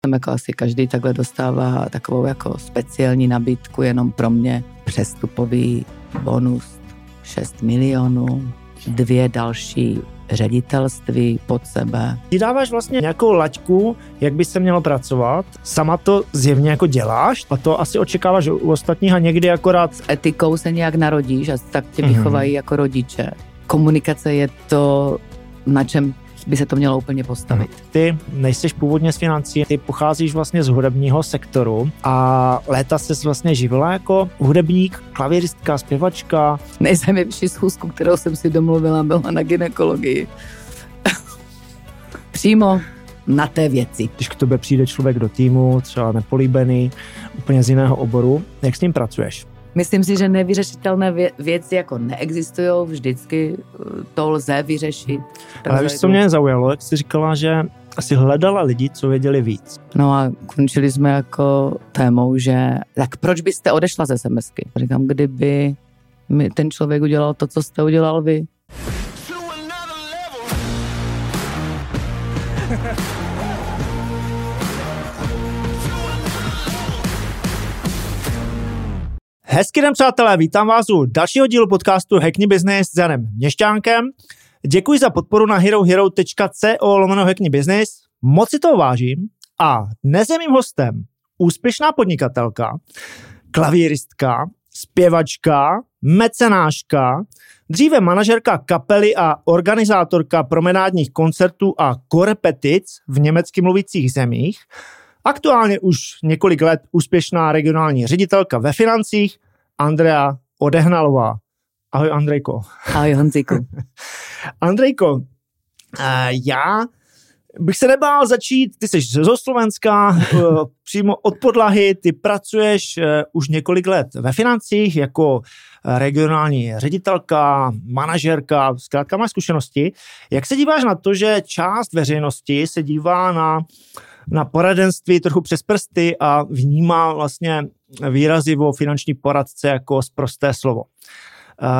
Tam jako asi každý takhle dostává takovou jako speciální nabídku jenom pro mě. Přestupový bonus 6 milionů, dvě další ředitelství pod sebe. Ty dáváš vlastně nějakou laťku, jak by se mělo pracovat. Sama to zjevně jako děláš a to asi očekáváš u ostatních a někdy akorát... S etikou se nějak narodíš a tak tě vychovají mm-hmm. jako rodiče. Komunikace je to, na čem by se to mělo úplně postavit. Ty nejseš původně z financí, ty pocházíš vlastně z hudebního sektoru a léta se vlastně živila jako hudebník, klavíristka, zpěvačka. Nejzajímavější schůzku, kterou jsem si domluvila, byla na ginekologii. Přímo na té věci. Když k tobě přijde člověk do týmu, třeba nepolíbený, úplně z jiného oboru, jak s ním pracuješ? Myslím si, že nevyřešitelné věci jako neexistují, vždycky eh, to lze vyřešit. Ale víš, co mě zaujalo, jak jsi říkala, že asi hledala lidi, co věděli víc. No a končili jsme jako témou, že tak proč byste odešla ze SMSky? Říkám, kdyby mi ten člověk udělal to, co jste udělal vy. Hezký den, přátelé, vítám vás u dalšího dílu podcastu Hackney Business s Janem Měšťánkem. Děkuji za podporu na herohero.co lomeno Hackney Business. Moc si toho vážím a dnes je mým hostem úspěšná podnikatelka, klavíristka, zpěvačka, mecenáška, dříve manažerka kapely a organizátorka promenádních koncertů a korepetic v německy mluvících zemích, Aktuálně už několik let úspěšná regionální ředitelka ve financích Andrea Odehnalová. Ahoj Andrejko. Ahoj Honziku. Andrejko, eh, já bych se nebál začít, ty jsi zo Slovenska, eh, přímo od podlahy, ty pracuješ eh, už několik let ve financích jako regionální ředitelka, manažerka, zkrátka máš zkušenosti. Jak se díváš na to, že část veřejnosti se dívá na na poradenství trochu přes prsty a vnímá vlastně výrazivo finanční poradce jako zprosté slovo.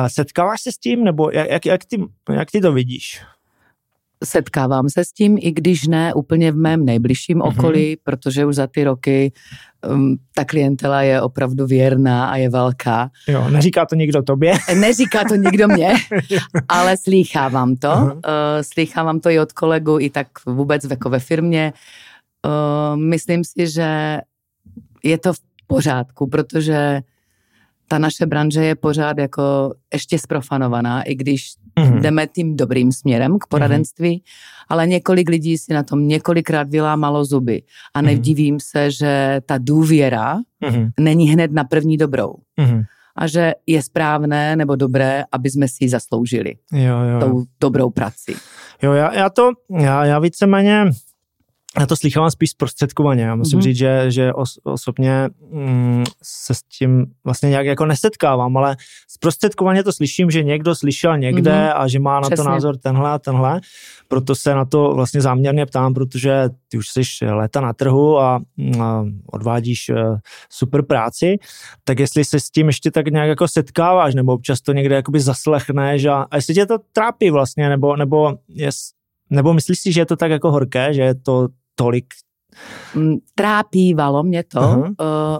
Setkáváš se s tím, nebo jak, jak, jak, ty, jak ty to vidíš? Setkávám se s tím, i když ne úplně v mém nejbližším mm-hmm. okolí, protože už za ty roky um, ta klientela je opravdu věrná a je velká. Jo, neříká to nikdo tobě? Neříká to nikdo mě, ale slýchávám to. Uh-huh. Uh, slýchávám to i od kolegu, i tak vůbec jako ve firmě. Uh, myslím si, že je to v pořádku, protože ta naše branže je pořád jako ještě sprofanovaná, i když mm-hmm. jdeme tím dobrým směrem k poradenství, mm-hmm. ale několik lidí si na tom několikrát vylámalo zuby a mhm. nedivím mm-hmm. se, že ta důvěra mm-hmm. není hned na první dobrou. Mm-hmm. A že je správné nebo dobré, aby jsme si ji zasloužili jo, jo. tou dobrou prací. Jo, já, já to, já, já víceméně já to slychávám spíš zprostředkovaně. Já musím mm-hmm. říct, že, že os, osobně mm, se s tím vlastně nějak jako nesetkávám, ale zprostředkovaně to slyším, že někdo slyšel někde mm-hmm. a že má Přesně. na to názor tenhle a tenhle. Proto se na to vlastně záměrně ptám, protože ty už jsi léta na trhu a, a odvádíš uh, super práci, tak jestli se s tím ještě tak nějak jako setkáváš, nebo občas to někde jakoby zaslechneš a, a jestli tě to trápí vlastně, nebo, nebo jest, nebo myslíš si, že je to tak jako horké, že je to tolik mm, trápívalo mě to uh-huh.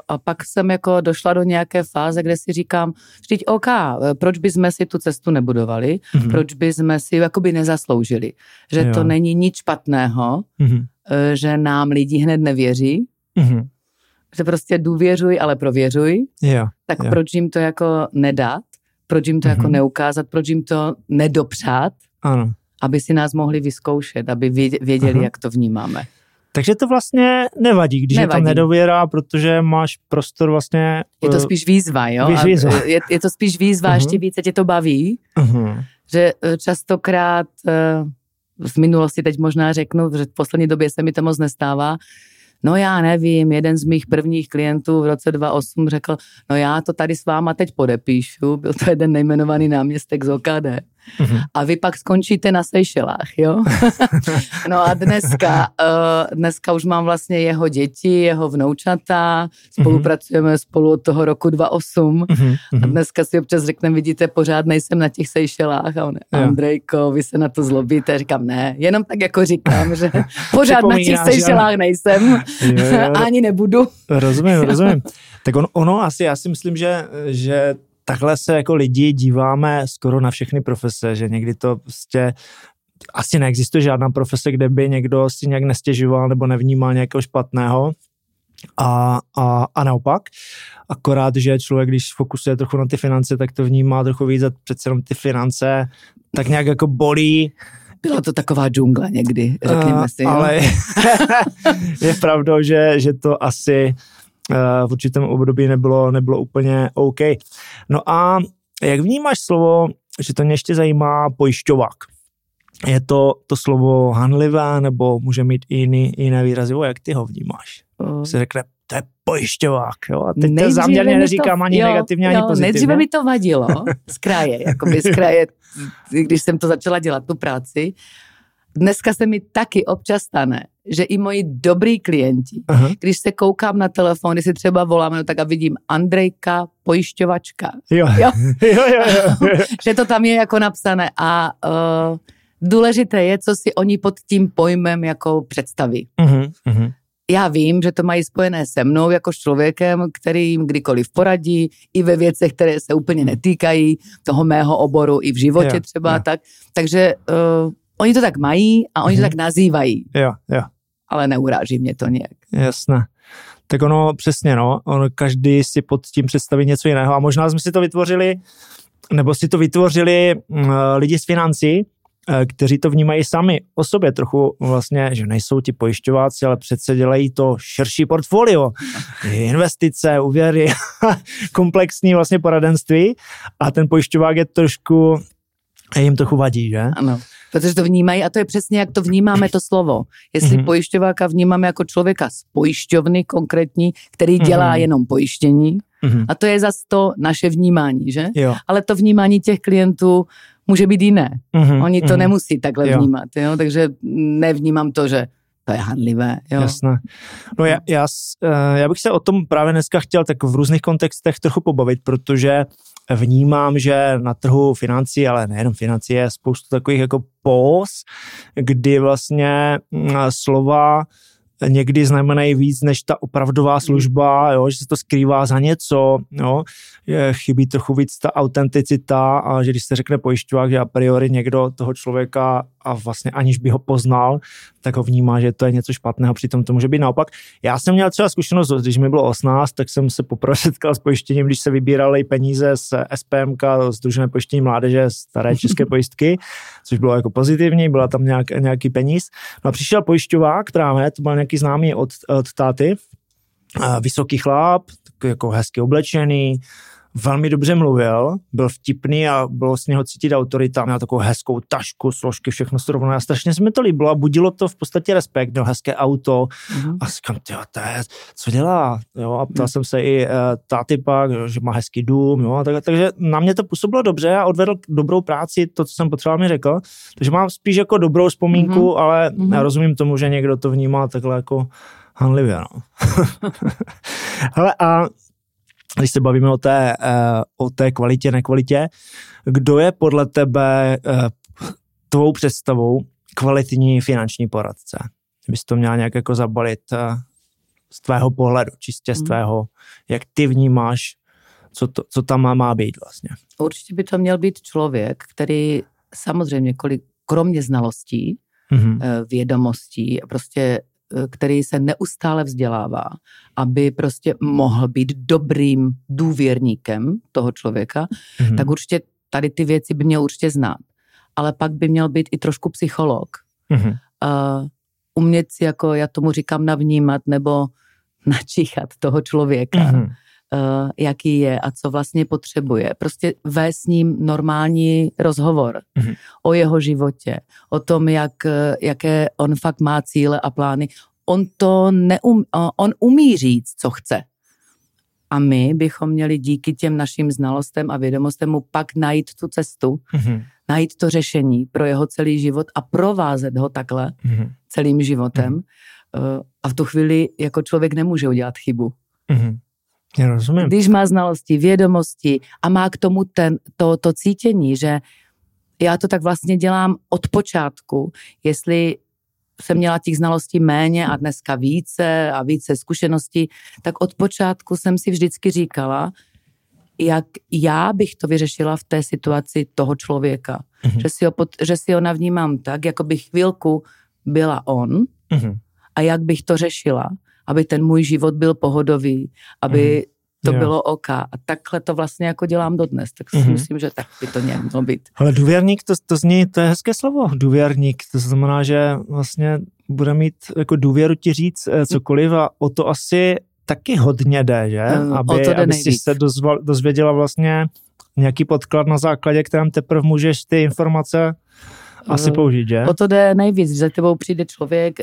a pak jsem jako došla do nějaké fáze, kde si říkám, vždyť OK, eh, proč by jsme si tu cestu nebudovali, uh-huh. proč by jsme si jakoby nezasloužili, že jo. to není nic špatného, uh-huh. že nám lidi hned nevěří, uh-huh. že prostě důvěřuj, ale prověřuj, jo. tak jo. proč jim to jako nedat, proč jim to uh-huh. jako neukázat, proč jim to nedopřát, ano. Aby si nás mohli vyzkoušet, aby věděli, uh-huh. jak to vnímáme. Takže to vlastně nevadí, když nevadí. je to nedověra, protože máš prostor vlastně... Je to eh, spíš výzva, jo? Výzva. Je, je to spíš výzva, uh-huh. ještě více tě to baví. Uh-huh. Že eh, častokrát eh, v minulosti teď možná řeknu, že v poslední době se mi to moc nestává, No já nevím, jeden z mých prvních klientů v roce 2008 řekl, no já to tady s váma teď podepíšu, byl to jeden nejmenovaný náměstek z OKD. Mm-hmm. a vy pak skončíte na Seychelách, jo? no a dneska, uh, dneska už mám vlastně jeho děti, jeho vnoučata, spolupracujeme mm-hmm. spolu od toho roku 2008 mm-hmm. a dneska si občas řekneme, vidíte, pořád nejsem na těch Seychelách a on, Andrejko, vy se na to zlobíte, říkám, ne, jenom tak jako říkám, že pořád na těch Seychelách nejsem jo, jo, ani nebudu. Rozumím, rozumím. Tak on, ono asi, já si myslím, že, že takhle se jako lidi díváme skoro na všechny profese, že někdy to prostě asi neexistuje žádná profese, kde by někdo si nějak nestěžoval nebo nevnímal nějakého špatného. A, a, a naopak, akorát, že člověk, když fokusuje trochu na ty finance, tak to vnímá trochu víc a přece jenom ty finance tak nějak jako bolí. Byla to taková džungle někdy, řekněme si. Ale je pravdou, že, že to asi Eh, v určitém období nebylo, nebylo úplně OK. No a jak vnímáš slovo, že to mě ještě zajímá, pojišťovák? Je to to slovo hanlivé, nebo může mít i jiný, jiné výrazy? O, jak ty ho vnímáš? Uh. Se řekne, to je pojišťovák, jo? A teď to záměrně neříkám to, ani jo, negativně, jo, ani pozitivně. Nejdříve mi to vadilo z kraje, jakoby z kraje, když jsem to začala dělat, tu práci. Dneska se mi taky občas stane, že i moji dobrý klienti, Aha. když se koukám na telefon, když si třeba voláme, no tak a vidím Andrejka, pojišťovačka. Jo. Jo? jo, jo, jo, jo. že to tam je jako napsané a uh, důležité je, co si oni pod tím pojmem jako představí. Uh-huh, uh-huh. Já vím, že to mají spojené se mnou jako s člověkem, který jim kdykoliv poradí, i ve věcech, které se úplně netýkají toho mého oboru, i v životě jo, třeba jo. tak. Takže uh, oni to tak mají a oni to mhm. tak nazývají. Jo, jo ale neuráží mě to nějak. Jasné. Tak ono přesně, no, ono každý si pod tím představí něco jiného a možná jsme si to vytvořili, nebo si to vytvořili uh, lidi z financí, uh, kteří to vnímají sami o sobě trochu vlastně, že nejsou ti pojišťováci, ale přece dělají to širší portfolio, investice, úvěry, komplexní vlastně poradenství a ten pojišťovák je trošku, jim trochu vadí, že? Ano protože to vnímají a to je přesně, jak to vnímáme to slovo. Jestli mm-hmm. pojišťováka vnímáme jako člověka z pojišťovny konkrétní, který dělá mm-hmm. jenom pojištění, mm-hmm. a to je zase to naše vnímání, že? Jo. Ale to vnímání těch klientů může být jiné. Mm-hmm. Oni to mm-hmm. nemusí takhle jo. vnímat, jo? takže nevnímám to, že to je handlivé. Jo. Jasné. No já, já, eh, já bych se o tom právě dneska chtěl tak v různých kontextech trochu pobavit, protože vnímám, že na trhu financí, ale nejenom financí, je spoustu takových jako pos, kdy vlastně mm, slova někdy znamenají víc než ta opravdová hmm. služba, jo, že se to skrývá za něco, jo, chybí trochu víc ta autenticita a že když se řekne pojišťovák, že a priori někdo toho člověka a vlastně aniž by ho poznal, tak ho vnímá, že to je něco špatného, přitom to může být naopak. Já jsem měl třeba zkušenost, když mi bylo 18, tak jsem se poprvé setkal s pojištěním, když se vybírali peníze z SPMK, Združené pojištění mládeže, staré české pojistky, což bylo jako pozitivní, byla tam nějak, nějaký peníz. No a přišel pojišťovák právě, to byl nějaký známý od, od táty, vysoký chlap, jako hezky oblečený, velmi dobře mluvil, byl vtipný a bylo z něho cítit autorita, měl takovou hezkou tašku, složky, všechno srovnané a strašně se mi to líbilo a budilo to v podstatě respekt, měl hezké auto mm-hmm. a říkám, tyjo, to je, co dělá, jo, a ptal mm. jsem se i uh, táty pak, že má hezký dům, jo, tak, takže na mě to působilo dobře a odvedl dobrou práci, to, co jsem potřeboval mi řekl, takže mám spíš jako dobrou vzpomínku, mm-hmm. ale mm-hmm. rozumím tomu, že někdo to vnímá takhle jako hanlivě, no. Hele, a když se bavíme o té, eh, o té kvalitě, nekvalitě, kdo je podle tebe eh, tvou představou kvalitní finanční poradce? Bys to měla nějak jako zabalit eh, z tvého pohledu, čistě z hmm. tvého, jak ty vnímáš, co, to, co tam má, má být vlastně? Určitě by to měl být člověk, který samozřejmě kolik, kromě znalostí, mm-hmm. vědomostí, prostě Eh, který se neustále vzdělává, aby prostě mohl být dobrým důvěrníkem toho člověka, mm-hmm. tak určitě tady ty věci by měl určitě znát. Ale pak by měl být i trošku psycholog. Mm-hmm. Uh, umět si, jako já tomu říkám, navnímat nebo načíchat toho člověka. Mm-hmm. Uh, jaký je a co vlastně potřebuje. Prostě vést s ním normální rozhovor mm-hmm. o jeho životě, o tom, jak, jaké on fakt má cíle a plány. On to neum, on umí říct, co chce. A my bychom měli díky těm našim znalostem a vědomostem mu pak najít tu cestu, mm-hmm. najít to řešení pro jeho celý život a provázet ho takhle mm-hmm. celým životem. Mm-hmm. A v tu chvíli jako člověk nemůže udělat chybu. Mm-hmm. Já rozumím. Když má znalosti, vědomosti a má k tomu ten, to, to cítění, že já to tak vlastně dělám od počátku, jestli jsem měla těch znalostí méně a dneska více a více zkušeností, tak od počátku jsem si vždycky říkala, jak já bych to vyřešila v té situaci toho člověka. Mm-hmm. Že, si ho pod, že si ho navnímám tak, jako bych chvilku byla on mm-hmm. a jak bych to řešila, aby ten můj život byl pohodový, aby mm-hmm. to jo. bylo OK. A takhle to vlastně jako dělám dodnes, tak si mm-hmm. myslím, že tak by to mělo být. Ale důvěrník, to, to zní, to je hezké slovo, důvěrník, to znamená, že vlastně bude mít jako důvěru ti říct eh, cokoliv a o to asi taky hodně jde, že? Mm, aby, aby si se dozval, dozvěděla vlastně nějaký podklad na základě, kterém teprve můžeš ty informace asi mm, použít, že? O to jde nejvíc, že za tebou přijde člověk,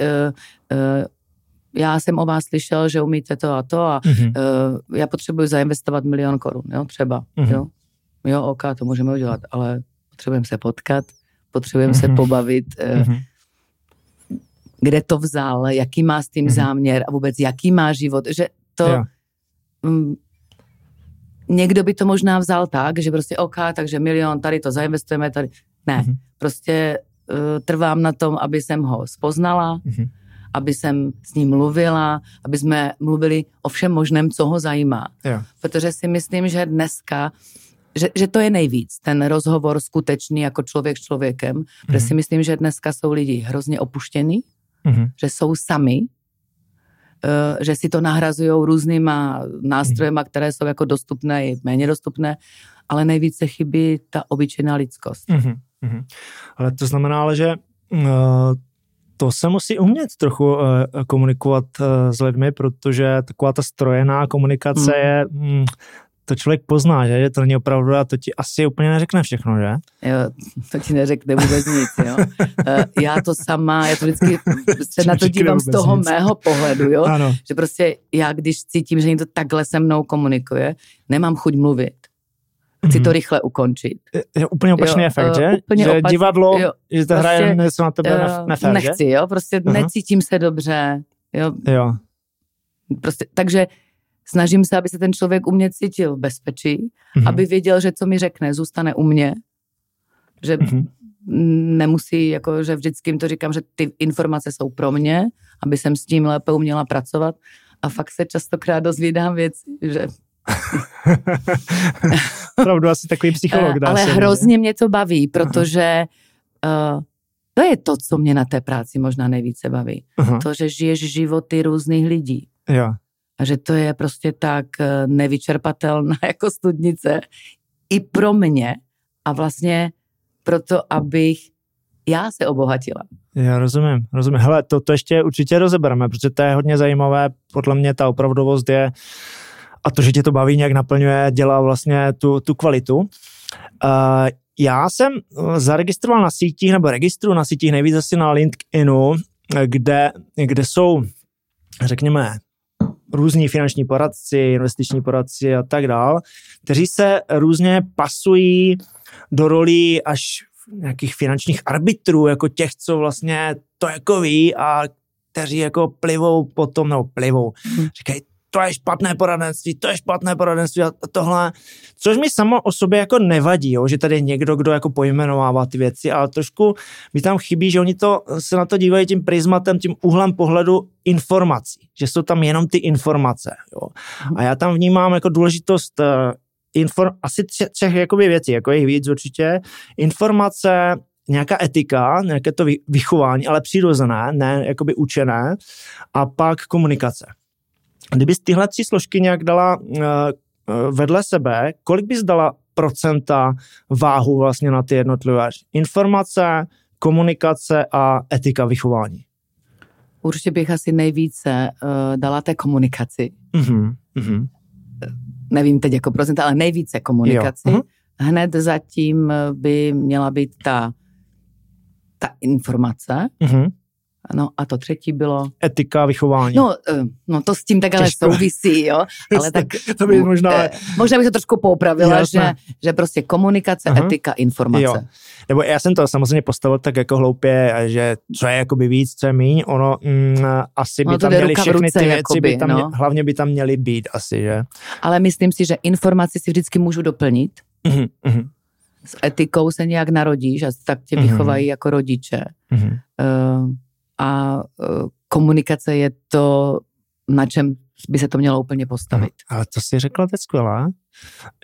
já jsem o vás slyšel, že umíte to a to a mm-hmm. uh, já potřebuji zainvestovat milion korun, jo, třeba, mm-hmm. jo. Jo, OK, to můžeme udělat, ale potřebujeme se potkat, potřebujeme mm-hmm. se mhm. pobavit, uh, mm-hmm kde to vzal, jaký má s tím mm-hmm. záměr a vůbec jaký má život, že to... Mm, někdo by to možná vzal tak, že prostě OK, takže milion, tady to zainvestujeme, tady... Ne, mm-hmm. prostě uh, trvám na tom, aby jsem ho spoznala, mm-hmm. Aby jsem s ním mluvila, aby jsme mluvili o všem možném, co ho zajímá. Yeah. Protože si myslím, že dneska že, že to je nejvíc, ten rozhovor skutečný jako člověk s člověkem, mm-hmm. protože si myslím, že dneska jsou lidi hrozně opuštění, mm-hmm. že jsou sami, uh, že si to nahrazují různýma nástrojema, mm-hmm. které jsou jako dostupné i méně dostupné, ale nejvíce chybí ta obyčejná lidskost. Mm-hmm. Ale to znamená, ale, že uh, to se musí umět trochu uh, komunikovat uh, s lidmi, protože taková ta strojená komunikace mm. je... Mm, to člověk pozná, že, že to není opravdu a to ti asi úplně neřekne všechno, že? Jo, to ti neřekne vůbec nic, jo. Eh, já to sama, já to vždycky se na to dívám z toho nic. mého pohledu, jo. Ano. Že prostě já, když cítím, že někdo takhle se mnou komunikuje, nemám chuť mluvit. Chci mm-hmm. to mhm. rychle ukončit. Je úplně opačný jo, efekt, že? Úplně že opač... divadlo, jo, že to prostě, hraje něco na tebe uh, nefér, Nechci, že? jo, prostě uh-huh. necítím se dobře, jo. Jo. Prostě, takže snažím se, aby se ten člověk u mě cítil v bezpečí, mm-hmm. aby věděl, že co mi řekne, zůstane u mě, že mm-hmm. nemusí, jako, že vždycky jim to říkám, že ty informace jsou pro mě, aby jsem s tím lépe uměla pracovat a fakt se častokrát dozvídám věci, že Opravdu asi takový psycholog. Dá Ale se hrozně mě to baví, protože uh, to je to, co mě na té práci možná nejvíce baví. Aha. To, že žiješ životy různých lidí. Jo a že to je prostě tak eh, nevyčerpatelná jako studnice i pro mě a vlastně proto, abych já se obohatila. Já rozumím, rozumím. Hele, to, to ještě určitě rozebereme, protože to je hodně zajímavé. Podle mě ta opravdovost je a to, že tě to baví, nějak naplňuje, dělá vlastně tu, tu kvalitu. Uh, já jsem eh, zaregistroval na sítích, nebo registru na sítích nejvíc asi na LinkedInu, kde, kde jsou, řekněme, různí finanční poradci, investiční poradci a tak dál, kteří se různě pasují do rolí až nějakých finančních arbitrů, jako těch, co vlastně to jako ví a kteří jako plivou potom, nebo plivou, hmm. říkají, to je špatné poradenství, to je špatné poradenství a tohle, což mi samo o sobě jako nevadí, jo, že tady je někdo, kdo jako pojmenovává ty věci, ale trošku mi tam chybí, že oni to, se na to dívají tím prismatem, tím úhlem pohledu informací, že jsou tam jenom ty informace, jo. A já tam vnímám jako důležitost uh, inform, asi třech, třech jakoby věcí, jako jich víc určitě, informace, nějaká etika, nějaké to vychování, ale přirozené, ne jakoby učené, a pak komunikace. Kdybys tyhle tři složky nějak dala uh, vedle sebe, kolik bys dala procenta váhu vlastně na ty jednotlivé informace, komunikace a etika vychování? Určitě bych asi nejvíce uh, dala té komunikaci. Mm-hmm. Mm-hmm. Nevím teď jako procenta, ale nejvíce komunikaci. Jo. Mm-hmm. Hned zatím by měla být ta, ta informace. Mm-hmm No a to třetí bylo... Etika, vychování. No, eh, no to s tím tak ale Těžko. souvisí, jo. Ale tak... to by možná... Eh, možná bych to trošku poupravila, že, že prostě komunikace, uh-huh. etika, informace. Jo. Nebo já jsem to samozřejmě postavil tak jako hloupě, že co je jakoby víc, co je míň, ono mm, asi by no, tam měly všechny ruce, ty věci, jakoby, by tam, no. hlavně by tam měly být asi, že? Ale myslím si, že informaci si vždycky můžu doplnit. Uh-huh. S etikou se nějak narodíš a tak tě uh-huh. vychovají jako rodiče. Uh-huh. Uh, a uh, komunikace je to, na čem by se to mělo úplně postavit. No, ale to si řekla teď skvělá.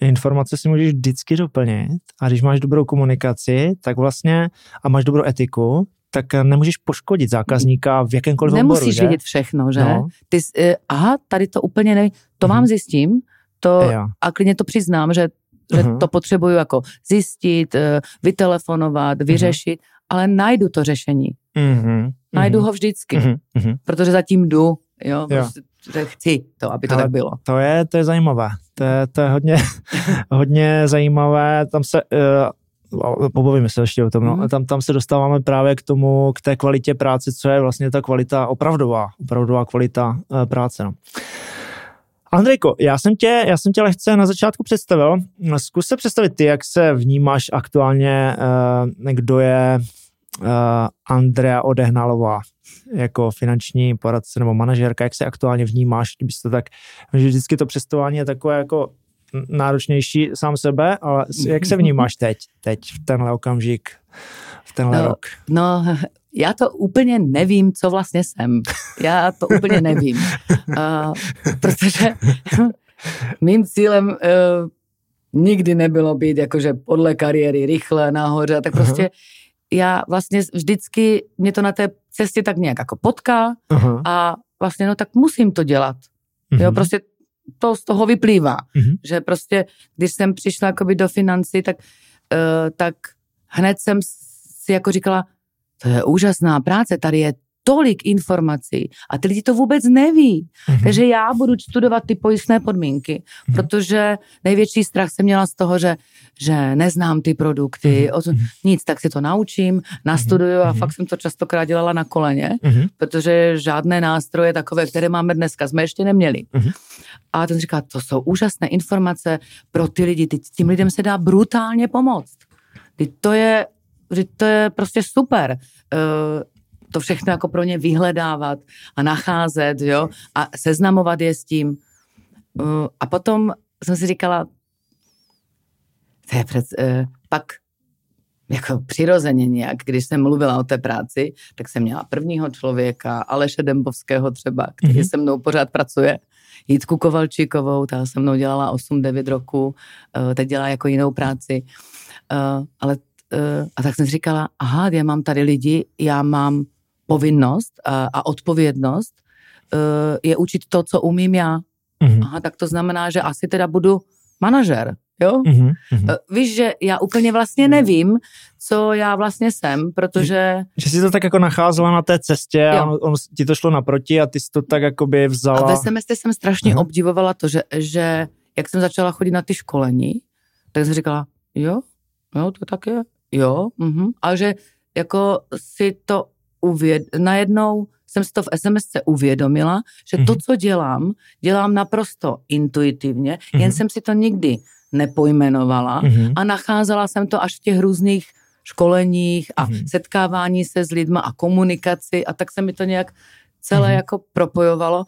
Informace si můžeš vždycky doplnit a když máš dobrou komunikaci, tak vlastně a máš dobrou etiku, tak nemůžeš poškodit zákazníka v jakémkoliv Nemusíš oboru, že? vědět všechno, že? No. Ty, uh, aha, tady to úplně nevím. To hmm. vám zjistím to, a klidně to přiznám, že, že uh-huh. to potřebuju jako zjistit, uh, vytelefonovat, mhm. vyřešit, uh-huh. Ale najdu to řešení. Uh-huh. Najdu ho vždycky, uh-huh. protože zatím jdu, jo, jo. Prostě, že chci to, aby to Ale tak bylo. To je, to je zajímavé, to je, to je hodně, hodně zajímavé, tam se, uh, pobavíme se ještě o tom, no. Mm. tam, tam se dostáváme právě k tomu, k té kvalitě práce, co je vlastně ta kvalita opravdová, opravdová kvalita uh, práce, no. Andrejko, já jsem, tě, já jsem tě lehce na začátku představil. Zkus se představit ty, jak se vnímáš aktuálně, uh, kdo je Andrea Odehnalová jako finanční poradce nebo manažerka, jak se aktuálně vnímáš, kdyby to tak, že vždycky to přestování je takové jako náročnější sám sebe, ale jak se vnímáš teď, teď v tenhle okamžik, v tenhle no, rok? No, já to úplně nevím, co vlastně jsem. Já to úplně nevím. Uh, protože mým cílem uh, nikdy nebylo být jakože podle kariéry rychle nahoře, tak prostě uh-huh já vlastně vždycky, mě to na té cestě tak nějak jako potká uh-huh. a vlastně no tak musím to dělat. Uh-huh. Jo, mhm. prostě to z toho vyplývá, uh-huh. že prostě, když jsem přišla jakoby do financí, tak, uh, tak hned jsem si jako říkala, to je úžasná práce, tady je tolik informací a ty lidi to vůbec neví. Mm-hmm. Takže já budu studovat ty pojistné podmínky, mm-hmm. protože největší strach jsem měla z toho, že, že neznám ty produkty, mm-hmm. nic, tak si to naučím, nastuduju mm-hmm. a fakt jsem to častokrát dělala na koleně, mm-hmm. protože žádné nástroje takové, které máme dneska, jsme ještě neměli. Mm-hmm. A ten říká, to jsou úžasné informace pro ty lidi, ty, tím lidem se dá brutálně pomoct. Ty to je, to je prostě super. Uh, to všechno jako pro ně vyhledávat a nacházet, jo, a seznamovat je s tím. Uh, a potom jsem si říkala, to je před, uh, pak jako přirozeně nějak, když jsem mluvila o té práci, tak jsem měla prvního člověka, Aleše Dembovského třeba, který mm-hmm. se mnou pořád pracuje, Jitku Kovalčíkovou, ta se mnou dělala 8-9 roků, uh, teď dělá jako jinou práci, uh, ale uh, a tak jsem si říkala, aha, já mám tady lidi, já mám povinnost a, a odpovědnost uh, je učit to, co umím já. Mm-hmm. Aha, tak to znamená, že asi teda budu manažer, jo? Mm-hmm. Uh, víš, že já úplně vlastně nevím, co já vlastně jsem, protože... Že, že jsi to tak jako nacházela na té cestě jo. a on, on ti to šlo naproti a ty jsi to tak jako by vzala. A ve semestře jsem strašně uh-huh. obdivovala to, že, že jak jsem začala chodit na ty školení, tak jsem říkala, jo, jo, to tak je, jo, uh-huh. a že jako si to uvěd, najednou jsem si to v SMSce uvědomila, že mm-hmm. to, mhm. co dělám, dělám naprosto intuitivně, mm-hmm. jen jsem si to nikdy nepojmenovala mm-hmm. a nacházela jsem to až v těch různých školeních a mm-hmm. setkávání se s lidma a komunikaci a tak se mi to nějak celé mm-hmm. jako propojovalo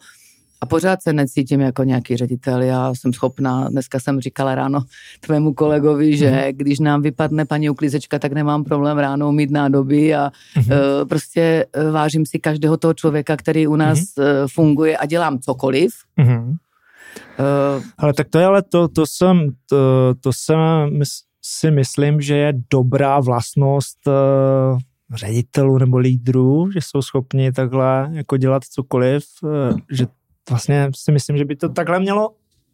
a pořád se necítím jako nějaký ředitel. Já jsem schopná, dneska jsem říkala ráno tvému kolegovi, že mm-hmm. když nám vypadne paní uklízečka, tak nemám problém ráno mít nádoby a mm-hmm. uh, prostě uh, vážím si každého toho člověka, který u nás mm-hmm. uh, funguje a dělám cokoliv. Mm-hmm. Uh, ale tak to je ale to, to jsem, to, to jsem si myslím, že je dobrá vlastnost uh, ředitelů nebo lídrů, že jsou schopni takhle jako dělat cokoliv, že vlastně si myslím, že by to takhle mělo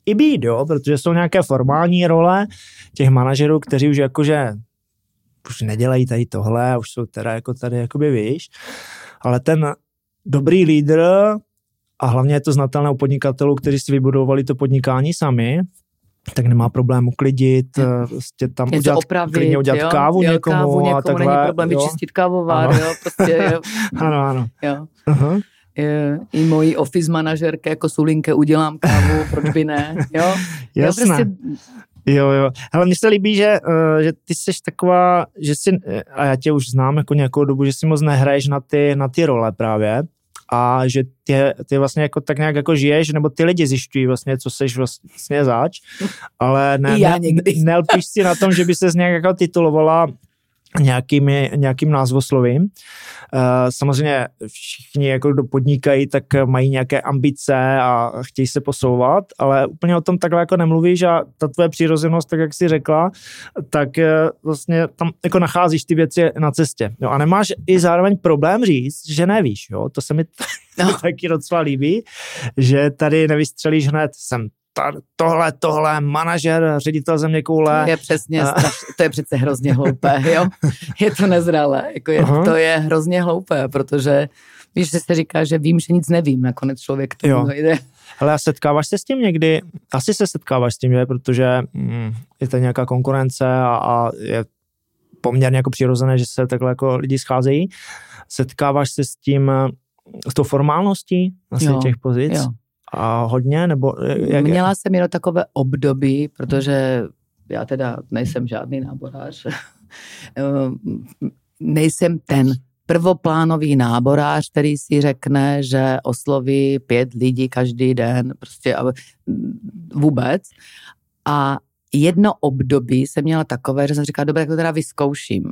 i být, jo, protože jsou nějaké formální role těch manažerů, kteří už jakože už nedělají tady tohle, už jsou teda jako tady, jakoby víš, ale ten dobrý lídr a hlavně je to znatelné u podnikatelů, kteří si vybudovali to podnikání sami, tak nemá problém uklidit, prostě tam Něco udělat, opravit, klidně udělat jo? kávu jo, někomu, kávu někomu a takhle. není problém jo. vyčistit kávovár, Ano. jo, prostě, jo, Ano, ano. jo. Aha. I mojí office manažerke jako Sulinke udělám kávu, proč by ne, jo. Jasné. Jo, prostě, Jo, jo. Ale mně se líbí, že, uh, že ty jsi taková, že si, a já tě už znám jako nějakou dobu, že si moc nehraješ na ty, na ty role právě a že ty, ty vlastně jako tak nějak jako žiješ, nebo ty lidi zjišťují vlastně, co seš vlastně zač, ale ne, I já ne, nelpíš si na tom, že by se nějak jako titulovala nějakými, nějakým názvoslovím. Eh, Samozřejmě všichni, jako kdo podnikají, tak mají nějaké ambice a chtějí se posouvat, ale úplně o tom takhle jako nemluvíš a ta tvoje přirozenost, tak jak jsi řekla, tak eh, vlastně tam jako nacházíš ty věci na cestě. Jo, a nemáš i zároveň problém říct, že nevíš. Jo? To se mi No. taky docela líbí, že tady nevystřelíš hned, jsem ta, tohle, tohle, manažer, ředitel země koule. to je přesně, A- straš, to je přece hrozně hloupé, jo. Je to nezralé, jako je, Aha. to je hrozně hloupé, protože víš, že se říká, že vím, že nic nevím, nakonec člověk to jde. Ale setkáváš se s tím někdy? Asi se setkáváš s tím, že? protože mm, je to nějaká konkurence a, a je poměrně jako přirozené, že se takhle jako lidi scházejí. Setkáváš se s tím, s tou formálností asi Jo, těch pozic? Jo. A hodně? Nebo jak, Měla jsem jenom takové období, protože já teda nejsem žádný náborář. nejsem ten prvoplánový náborář, který si řekne, že osloví pět lidí každý den, prostě vůbec. A jedno období jsem měla takové, že jsem říkala, dobré, tak to teda vyzkouším.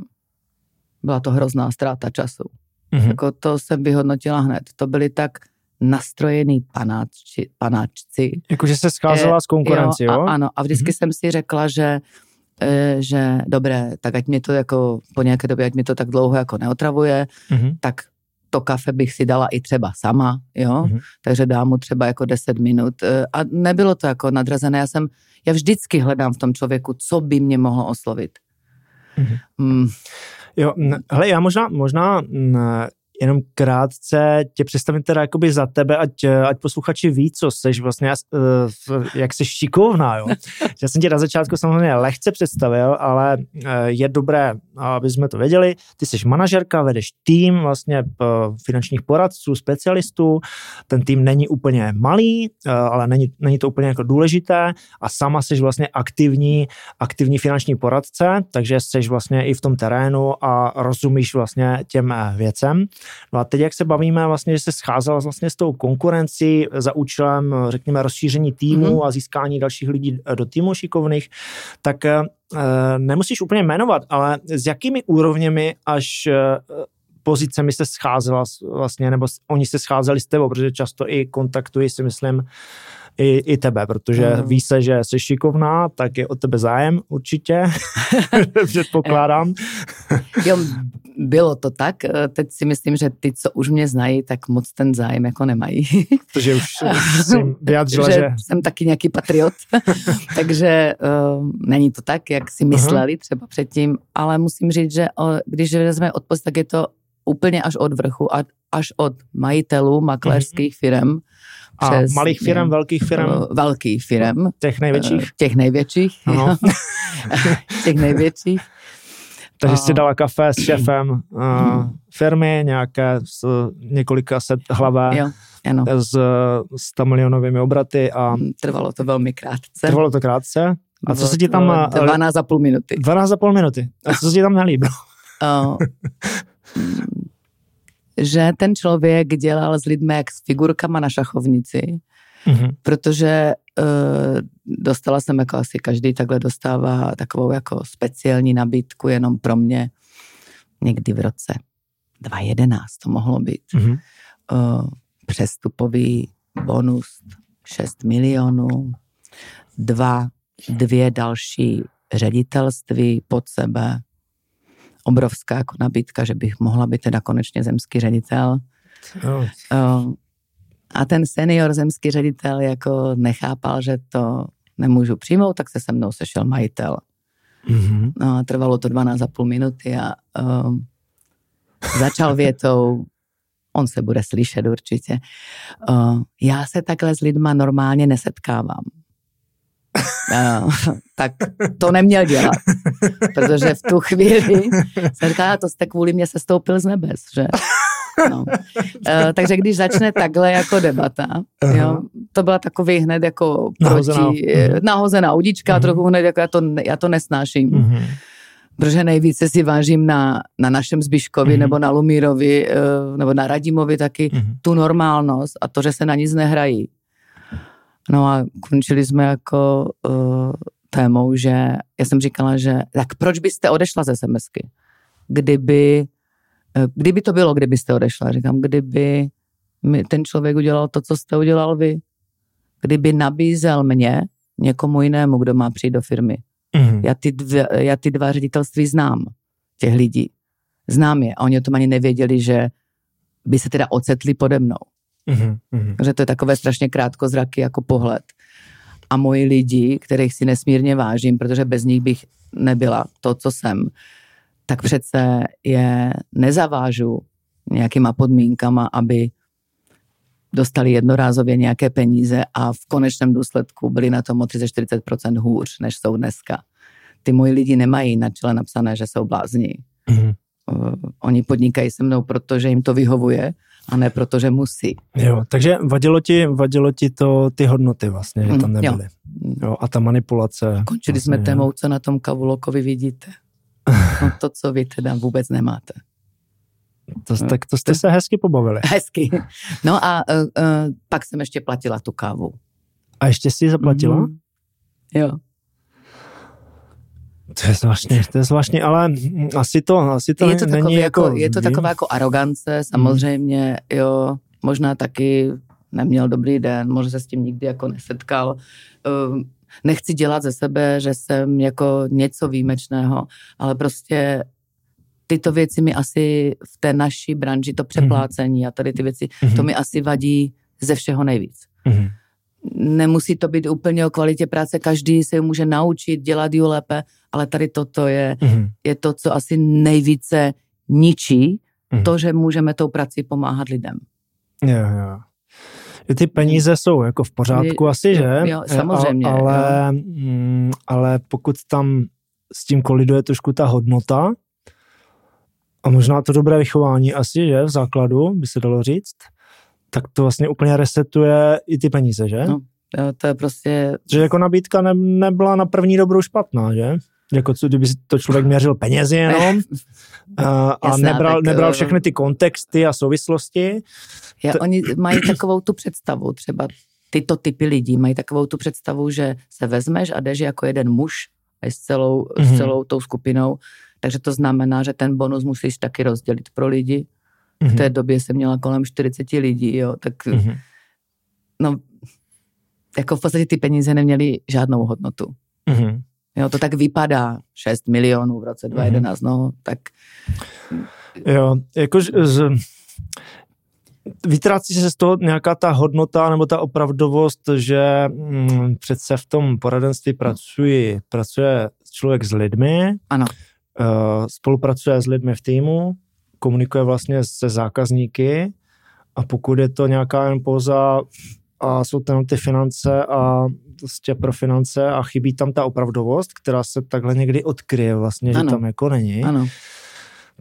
Byla to hrozná ztráta času. Mhm. Jako to jsem vyhodnotila hned. To byly tak nastrojený panáčci, panáčci, Jakože se scházela s konkurencí, jo? a, ano, a vždycky Mhm. jsem si řekla, že eh, že dobré, tak ať mě to jako po nějaké době, ať mě to tak dlouho jako neotravuje, Mhm. tak to kafe bych si dala i třeba sama, jo, Mhm. takže dám mu třeba jako 10 minut eh, a nebylo to jako nadrazené, já jsem, já vždycky hledám v tom člověku, co by mě mohlo oslovit. Mhm. Mm, Jo, hele, já možná, možná jenom krátce tě představím teda jakoby za tebe, ať, ať posluchači ví, co seš vlastně, uh, jak jsi šikovná, jo. Já jsem tě na začátku samozřejmě lehce představil, ale uh, je dobré, aby jsme to věděli. Ty jsi manažerka, vedeš tým vlastně finančních poradců, specialistů. Ten tým není úplně malý, ale není, není to úplně jako důležité a sama jsi vlastně aktivní, aktivní finanční poradce, takže jsi vlastně i v tom terénu a rozumíš vlastně těm eh, věcem. No a teď, jak se bavíme vlastně, že se scházela vlastně s tou konkurencí za účelem, eh, řekněme, rozšíření týmu Mhm. a získání dalších lidí eh, do týmu šikovných, tak eh, nemusíš úplně jmenovat, ale s jakými úrovněmi až eh, pozicemi se scházela vlastně, nebo oni se scházeli s tebou, protože často i kontaktují si myslím i, i tebe, protože Mhm. ví se, že jsi šikovná, tak je o tebe zájem určitě, předpokládám. jo, bylo to tak, teď si myslím, že ty, co už mě znají, tak moc ten zájem jako nemají. protože už si vyjadřila, že, že... jsem taky nějaký patriot, takže uh, není to tak, jak si mysleli třeba předtím, ale musím říct, že uh, když vezmeme odpost, tak je to úplně až od vrchu, a, až od majitelů makléřských firm. A malých firm, velkých firm, uh, velkých firm. těch největších. uh, Těch největších. Ano. těch největších. Takže jsi dala kafe s šéfem uh, firmy, nějaké s několika set hlavé, Jo, ano. s 100 milionovými obraty a Trvalo to velmi krátce. trvalo to krátce. A co se ti tam... to eh, 12 a půl minuty. 12 a půl minuty. A co se ti tam nelíbilo? Uh, že ten člověk dělal s lidmi jak s figurkama na šachovnici, Mhm. protože uh, dostala jsem, jako asi každý takhle dostává takovou jako speciální nabídku jenom pro mě někdy v roce 2011 to mohlo být. Mhm. Uh, přestupový bonus 6 milionů, dva, dvě další ředitelství pod sebe, obrovská jako nabídka, že bych mohla být teda konečně zemský ředitel. Uh, a ten senior zemský ředitel jako nechápal, že to nemůžu přijmout, tak se se mnou sešel majitel. Mhm. No a trvalo to 12,5 minuty a um, začal větou, on se bude slyšet určitě, uh, já se takhle s lidma normálně nesetkávám. Uh, tak to neměl dělat, protože v tu chvíli jsem říkala, to jste kvůli mě se stoupil z nebes, že? No. Uh, takže když začne takhle jako debata, uh-huh. jo, to byla takový hned jako nahozená, proti, uh-huh. nahozená udička, uh-huh. trochu hned jako já to, já to nesnáším. Uh-huh. Protože nejvíce si vážím na, na našem Zbiškovi uh-huh. nebo na Lumírovi nebo na Radimovi taky uh-huh. tu normálnost a to, že se na nic nehrají. No a končili jsme jako uh, témou, že já jsem říkala, že tak proč byste odešla ze SMSky? Kdyby Eh, kdyby to bylo, kdybyste odešla, říkám, kdyby mi ten člověk udělal to, co jste udělal vy, kdyby nabízel mě někomu jinému, kdo má přijít do firmy. Mm-hmm. Já, ty dvě, já ty dva ředitelství znám, těch lidí. Znám je a oni o tom ani nevěděli, že by se teda ocetli pode mnou. Mm-hmm. Že to je takové strašně krátkozraky jako pohled. A moji lidi, kterých si nesmírně vážím, protože bez nich bych nebyla to, co jsem, tak přece je nezavážu nějakýma podmínkama, aby dostali jednorázově nějaké peníze a v konečném důsledku byli na tom o 30-40% hůř, než jsou dneska. Ty moji lidi nemají na čele napsané, že jsou blázni. Mm-hmm. Oni podnikají se mnou, protože jim to vyhovuje a ne proto, že musí. Jo, takže vadilo ti, vadilo ti to ty hodnoty vlastně, že tam nebyly. Jo. jo a ta manipulace. Končili vlastně, jsme témou, co na tom kavulokovi vidíte. No to, co vy teda vůbec nemáte. To, tak to jste se hezky pobavili. Hezky. No a uh, uh, pak jsem ještě platila tu kávu. A ještě si ji zaplatila? Mm, jo. To je zvláštní, to je zvláštní, ale asi to, asi to, je to není jako, jako... Je to taková jako arogance, samozřejmě, mm. jo, možná taky neměl dobrý den, možná se s tím nikdy jako nesetkal. Uh, nechci dělat ze sebe, že jsem jako něco výjimečného, ale prostě tyto věci mi asi v té naší branži, to přeplácení mm-hmm. a tady ty věci, mm-hmm. to mi asi vadí ze všeho nejvíc. Mm-hmm. Nemusí to být úplně o kvalitě práce, každý se může naučit, dělat ji lépe, ale tady toto je, mm-hmm. je to, co asi nejvíce ničí, mm-hmm. to, že můžeme tou prací pomáhat lidem. Jo, jo ty peníze jsou jako v pořádku je, asi, že? Jo, samozřejmě. A, ale, jo. Mm, ale pokud tam s tím koliduje trošku ta hodnota a možná to dobré vychování asi, že? V základu, by se dalo říct, tak to vlastně úplně resetuje i ty peníze, že? No, jo, to je prostě... Že jako nabídka ne, nebyla na první dobrou špatná, že? Jako co, kdyby to člověk měřil penězi jenom a, a Jasná, nebral, tak, nebral všechny ty kontexty a souvislosti. Já. Oni mají takovou tu představu, třeba tyto typy lidí mají takovou tu představu, že se vezmeš a jdeš jako jeden muž s celou, mm-hmm. s mhm. celou tou skupinou, takže to znamená, že ten bonus musíš taky rozdělit pro lidi. Mm-hmm. V té mhm. době jsem měla kolem 40 lidí, jo, tak mm-hmm. no, jako v podstatě ty peníze neměly žádnou hodnotu. Mm-hmm. Jo, to tak vypadá, 6 milionů v roce 2011, mm-hmm. no, tak... Jo, jakož z, vytrácí se z toho nějaká ta hodnota nebo ta opravdovost, že mm, přece v tom poradenství pracuji, pracuje člověk s lidmi, ano. Uh, spolupracuje s lidmi v týmu, komunikuje vlastně se zákazníky a pokud je to nějaká jen pouza a jsou tam ty finance a prostě pro finance a chybí tam ta opravdovost, která se takhle někdy odkryje vlastně, ano. že tam jako není. Ano.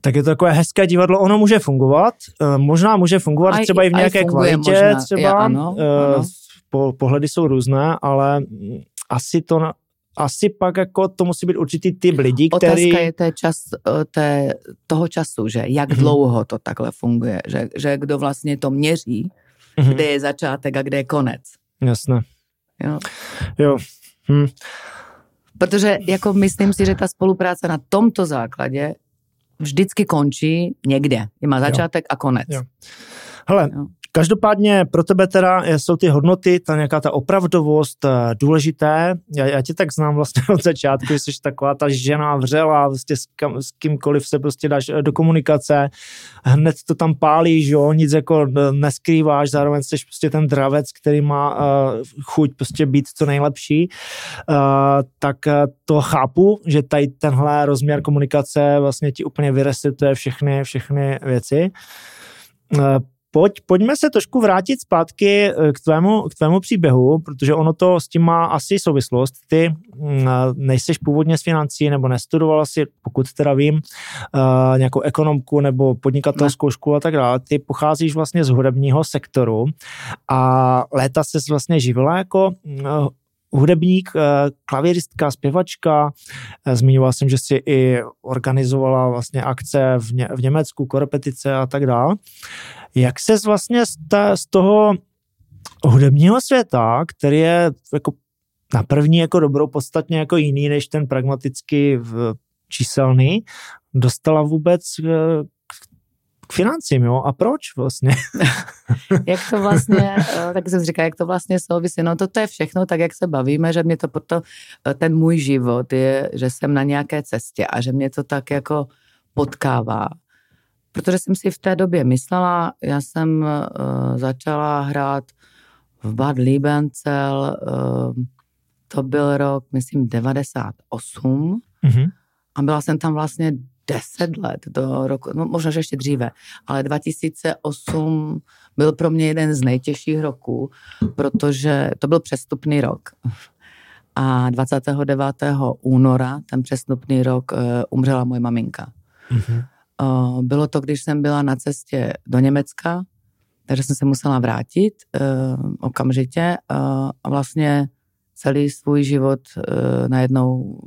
Tak je to takové hezké divadlo, ono může fungovat, eh, možná může fungovat aj, třeba i v nějaké kvalitě, možná. třeba, ja, ano, eh, ano. Po, pohledy jsou různé, ale asi to asi pak jako to musí být určitý typ lidí, který... Otázka je té čas, eh, té, toho času, že jak mm-hmm. dlouho to takhle funguje, že, že kdo vlastně to měří, mm-hmm. kde je začátek a kde je konec. Jasné. Jo. jo. Hm. Protože jako myslím si, že ta spolupráce na tomto základě vždycky končí někde. Je má začátek jo. a konec. Jo. Hele, jo. Každopádně pro tebe teda jsou ty hodnoty, ta nějaká ta opravdovost eh, důležité. Já, já tě tak znám vlastně od začátku, jsi taková ta žena vřela, vlastně s, kam, s kýmkoliv se prostě dáš eh, do komunikace, hned to tam pálíš, jo, nic jako neskrýváš, zároveň jsi prostě ten dravec, který má uh, chuť prostě být co nejlepší. Uh, tak to chápu, že tady tenhle rozměr komunikace vlastně ti úplně vyresetuje všechny, všechny věci. Uh, pojď, pojďme se trošku vrátit zpátky eh, k tvému, k tvému příběhu, protože ono to s tím má asi souvislost. Ty mm, nejseš původně z financí nebo nestudovala si, pokud teda vím, uh, nějakou ekonomku nebo podnikatelskou ne. školu a tak dále. Ty pocházíš vlastně z hudebního sektoru a léta se vlastně živila jako uh, hudebník, klavíristka, zpěvačka. Zmiňoval jsem, že si i organizovala vlastně akce v, Ně- v Německu, korepetice a tak dále. Jak se vlastně z, ta, z toho hudebního světa, který je jako na první jako dobrou podstatně jako jiný než ten pragmaticky číselný, dostala vůbec eh, k financím, jo? A proč vlastně? jak to vlastně, eh, tak jsem říká, jak to vlastně souvisí. No to je všechno tak, jak se bavíme, že mě to proto, eh, ten můj život je, že jsem na nějaké cestě a že mě to tak jako potkává protože jsem si v té době myslela, já jsem uh, začala hrát v Bad Liebenzell, uh, to byl rok, myslím, 98 mm-hmm. a byla jsem tam vlastně 10 let do roku, no, možná, že ještě dříve, ale 2008 byl pro mě jeden z nejtěžších roků, protože to byl přestupný rok. A 29. února, ten přestupný rok, uh, umřela moje maminka. Mm-hmm. Bylo to, když jsem byla na cestě do Německa, takže jsem se musela vrátit uh, okamžitě a vlastně celý svůj život najednou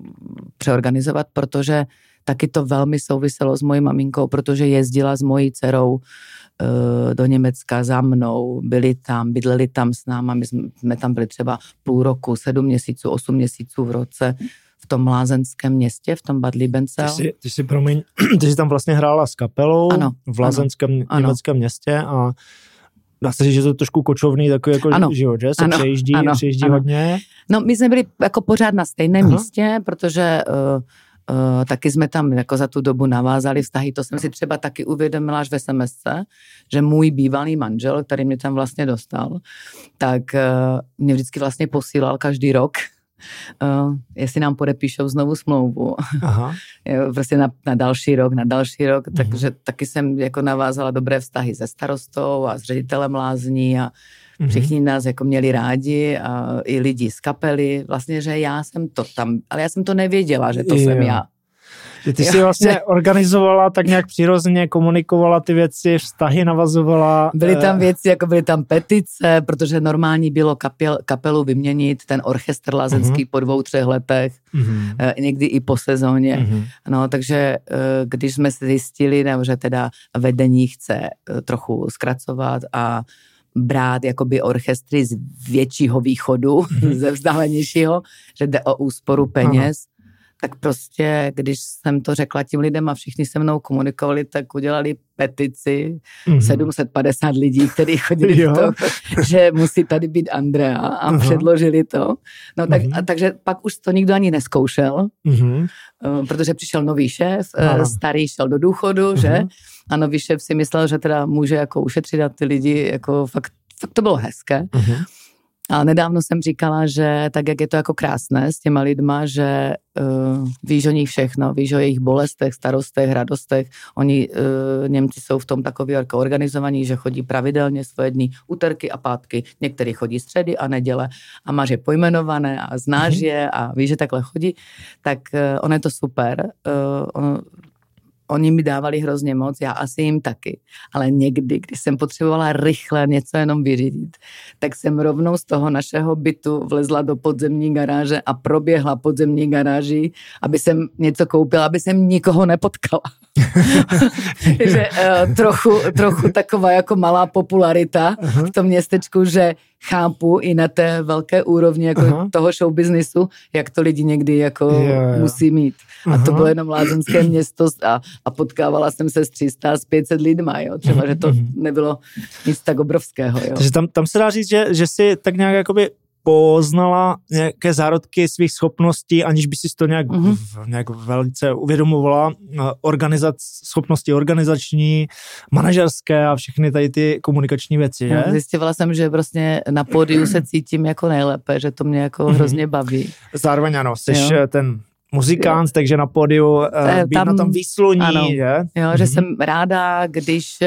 přeorganizovat, protože taky to velmi souviselo s mojí maminkou, protože jezdila s mojí dcerou uh, do Německa za mnou, byli tam, bydleli tam s náma, my jsme tam byli třeba půl roku, sedm měsíců, osm měsíců v roce, v tom lázenském městě, v tom Bad Liebenzell. Ty jsi, ty jsi, promiň, ty jsi tam vlastně hrála s kapelou ano, v lázenském ano, německém ano. městě a dá se říct, že to je trošku kočovný takový jako ano, život, že? Se ano, přejíždí, ano, přejíždí ano. hodně. No my jsme byli jako pořád na stejném Aha. místě, protože uh, Uh, taky jsme tam jako za tu dobu navázali vztahy. To jsem si třeba taky uvědomila až ve SMS, že můj bývalý manžel, který mě tam vlastně dostal, tak uh, mě vždycky vlastně posílal každý rok uh, jestli nám podepíšou znovu smlouvu. Aha. prostě na, na další rok, na další rok, uh-huh. takže taky jsem jako navázala dobré vztahy se starostou a s ředitelem lázní a uh-huh. všichni nás jako měli rádi a i lidi z kapely. Vlastně, že já jsem to tam, ale já jsem to nevěděla, že to jo. jsem já. Že ty jsi vlastně organizovala tak nějak přirozeně, komunikovala ty věci, vztahy navazovala. Byly tam eh, věci, jako byly tam petice, protože normální bylo kapel, kapelu vyměnit, ten orchestr lázenský uh-huh. po dvou, třech letech, uh-huh. někdy i po sezóně. Uh-huh. No, takže eh, když jsme si zjistili, že teda vedení chce trochu zkracovat a brát jakoby orchestry z většího východu, mm-hmm. ze vzdálenějšího, že jde o úsporu peněz, tak prostě, když jsem to řekla tím lidem a všichni se mnou komunikovali, tak udělali petici, mm-hmm. 750 lidí, kteří chodili v tom, že musí tady být Andrea a uh-huh. předložili to. No tak, uh-huh. a, takže pak už to nikdo ani neskoušel, uh-huh. protože přišel nový šéf, uh-huh. starý šel do důchodu, uh-huh. že? A nový šéf si myslel, že teda může jako ušetřit a ty lidi, jako fakt, fakt to bylo hezké. Uh-huh. A nedávno jsem říkala, že tak, jak je to jako krásné s těma lidma, že uh, víš o nich všechno, víš o jejich bolestech, starostech, radostech. Oni, uh, Němci jsou v tom takový jako organizovaní, že chodí pravidelně svoje dny, úterky a pátky. Některý chodí středy a neděle a máš je pojmenované a znáš mm-hmm. je a víš, že takhle chodí. Tak uh, ono je to super. Uh, ono, Oni mi dávali hrozně moc, já asi jim taky. Ale někdy, když jsem potřebovala rychle něco jenom vyřídit, tak jsem rovnou z toho našeho bytu vlezla do podzemní garáže a proběhla podzemní garáži, aby jsem něco koupila, aby jsem nikoho nepotkala. že uh, trochu, trochu taková jako malá popularita uh-huh. v tom městečku, že chápu i na té velké úrovni jako uh-huh. toho show businessu, jak to lidi někdy jako yeah, yeah. musí mít. Uh-huh. A to bylo jenom lázenské město a, a potkávala jsem se s 300 s 500 lidma, jo. Třeba, uh-huh. že to nebylo nic tak obrovského, jo. Takže tam, tam se dá říct, že, že si tak nějak jakoby poznala nějaké zárodky svých schopností, aniž by si to nějak, mm-hmm. v, nějak velice uvědomovala, organizac, schopnosti organizační, manažerské a všechny tady ty komunikační věci, že? No, zjistila jsem, že prostě na pódiu se cítím jako nejlépe, že to mě jako mm-hmm. hrozně baví. Zároveň ano, jsi jo. Eh, ten muzikant, jo. takže na pódiu uh, být tam, na tom výsluní, ano, že? Jo, mm-hmm. že mhm. jsem ráda, když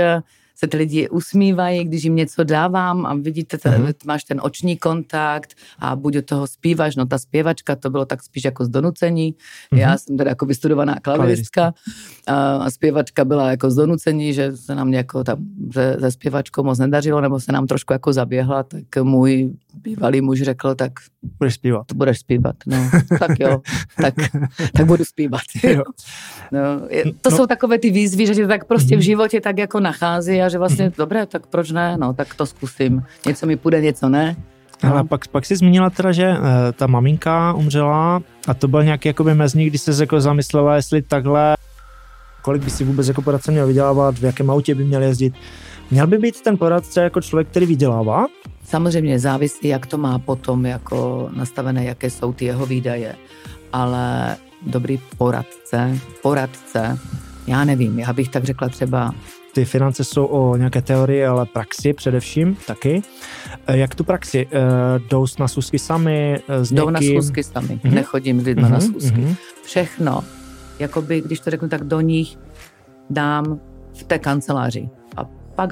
se ty lidi usmívají, když jim něco dávám a vidíte, uh-huh. máš ten oční kontakt a buď od toho zpíváš, no ta zpěvačka to bylo tak spíš jako z donucení. Uh-huh. Já jsem teda jako vystudovaná klaviristka a, a zpěvačka byla jako z donucení, že se nám jako tam se, se zpěvačkou moc nedařilo, nebo se nám trošku jako zaběhla, tak můj bývalý muž řekl, tak budeš zpívat. To budeš zpívat, no. tak jo, tak, tak budu zpívat. Jo. No, je, to no. jsou takové ty výzvy, že tě tak prostě v mhm. životě tak jako nachází a že vlastně, mm-hmm. dobré, tak proč ne, no, tak to zkusím. Něco mi půjde, něco ne. No. Ale pak, pak jsi zmínila teda, že uh, ta maminka umřela a to byl nějaký jakoby mezník, kdy jsi jako zamyslela, jestli takhle, kolik by si vůbec jako poradce měl vydělávat, v jakém autě by měl jezdit. Měl by být ten poradce jako člověk, který vydělává? Samozřejmě závisí, jak to má potom jako nastavené, jaké jsou ty jeho výdaje. Ale dobrý poradce, poradce, já nevím, já bych tak řekla třeba ty finance jsou o nějaké teorii, ale praxi především taky. Eh, jak tu praxi? Eh, jdou na schůzky sami? Eh, s Jdou na schůzky sami, mm-hmm. nechodím s lidmi mm-hmm. na schůzky. Mm-hmm. Všechno, jakoby, když to řeknu, tak do nich dám v té kanceláři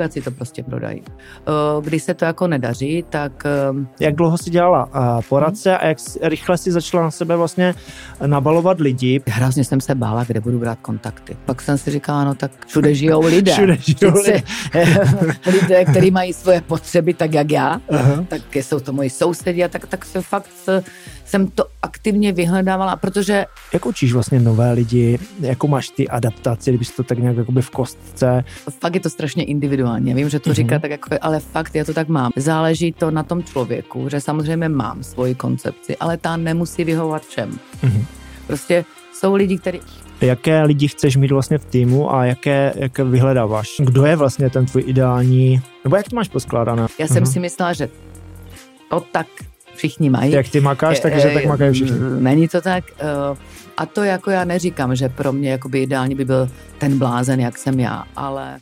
si to prostě prodají. Eh, když se to jako nedaří, tak... Ehm, jak dlouho si dělala eh, poradce a jak rychle si začala na sebe vlastně nabalovat lidi? Hrozně jsem se bála, kde budu brát kontakty. Pak jsem si říkala, no tak všude žijou lidé. všude žijou lidé. lidé, kteří mají svoje potřeby tak, jak já, uh-huh. tak jsou to moji sousedi a tak, tak se fakt jsem to aktivně vyhledávala, protože... Jak učíš vlastně nové lidi, jako máš ty adaptaci, kdyby to tak nějak jakoby v kostce? Fakt je to strašně individuální, já vím, že to mm-hmm. říká tak jako, ale fakt já to tak mám. Záleží to na tom člověku, že samozřejmě mám svoji koncepci, ale ta nemusí vyhovovat všem. Mm-hmm. Prostě jsou lidi, kteří jaké lidi chceš mít vlastně v týmu a jaké, jaké vyhledáváš? Kdo je vlastně ten tvůj ideální, nebo jak to máš poskládané? Já jsem uh-huh. si myslela, že to tak všichni mají. Jak ty makáš, takže tak makají všichni. Není to tak. Eh, a to jako já neříkám, že pro mě jakoby ideální by byl ten blázen, jak jsem já, ale